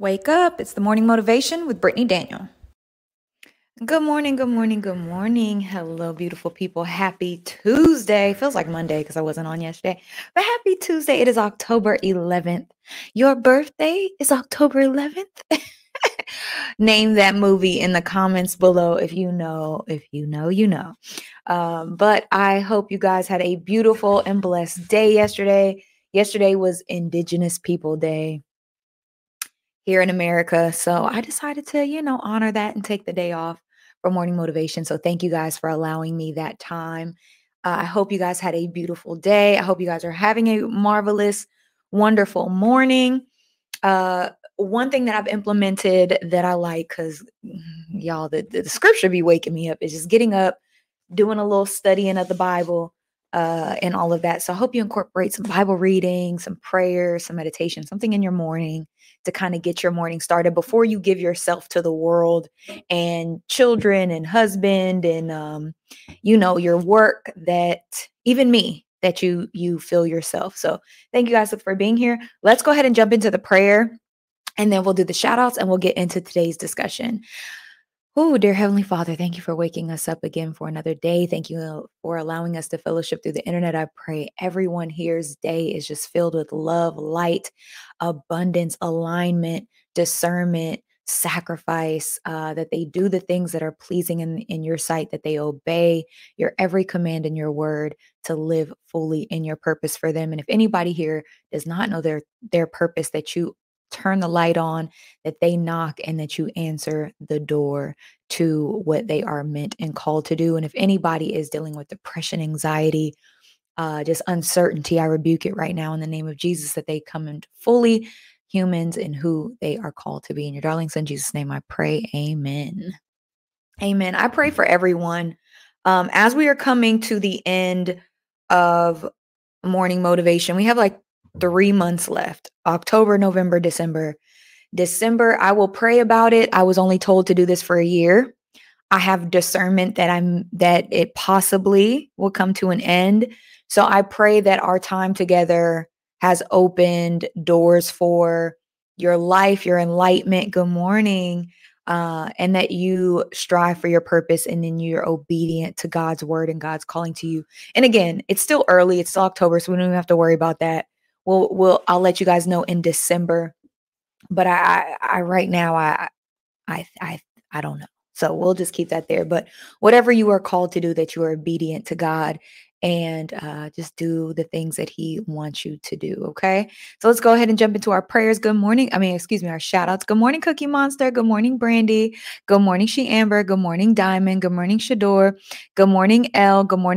Wake up. It's the morning motivation with Brittany Daniel. Good morning, good morning, good morning. Hello, beautiful people. Happy Tuesday. Feels like Monday because I wasn't on yesterday, but happy Tuesday. It is October 11th. Your birthday is October 11th. Name that movie in the comments below if you know. If you know, you know. Um, but I hope you guys had a beautiful and blessed day yesterday. Yesterday was Indigenous People Day here in America. So I decided to, you know, honor that and take the day off for morning motivation. So thank you guys for allowing me that time. Uh, I hope you guys had a beautiful day. I hope you guys are having a marvelous, wonderful morning. Uh, one thing that I've implemented that I like, because mm, y'all, the, the scripture be waking me up, is just getting up, doing a little studying of the Bible, uh, and all of that. So I hope you incorporate some Bible reading, some prayer, some meditation, something in your morning to kind of get your morning started before you give yourself to the world and children and husband and um, you know your work that even me that you you feel yourself. So thank you guys for being here. Let's go ahead and jump into the prayer and then we'll do the shout outs and we'll get into today's discussion. Oh, dear Heavenly Father, thank you for waking us up again for another day. Thank you for allowing us to fellowship through the internet. I pray everyone here's day is just filled with love, light, abundance, alignment, discernment, sacrifice, uh, that they do the things that are pleasing in, in your sight, that they obey your every command in your word to live fully in your purpose for them. And if anybody here does not know their their purpose, that you turn the light on, that they knock, and that you answer the door to what they are meant and called to do. And if anybody is dealing with depression, anxiety, uh, just uncertainty, I rebuke it right now in the name of Jesus that they come into fully humans and who they are called to be. In your darling son, Jesus' name, I pray. Amen. Amen. I pray for everyone. Um, as we are coming to the end of morning motivation, we have like three months left October, November, December. December, I will pray about it. I was only told to do this for a year. I have discernment that I'm that it possibly will come to an end. So I pray that our time together has opened doors for your life, your enlightenment. Good morning. Uh, and that you strive for your purpose and then you're obedient to God's word and God's calling to you. And again, it's still early, it's still October, so we don't even have to worry about that we'll we'll I'll let you guys know in December. But I I, I right now I I I I don't know. So we'll just keep that there. But whatever you are called to do, that you are obedient to God and uh, just do the things that He wants you to do. Okay. So let's go ahead and jump into our prayers. Good morning. I mean, excuse me, our shout outs. Good morning, Cookie Monster. Good morning, Brandy. Good morning, She Amber. Good morning, Diamond. Good morning, Shador. Good morning, Elle. Good morning.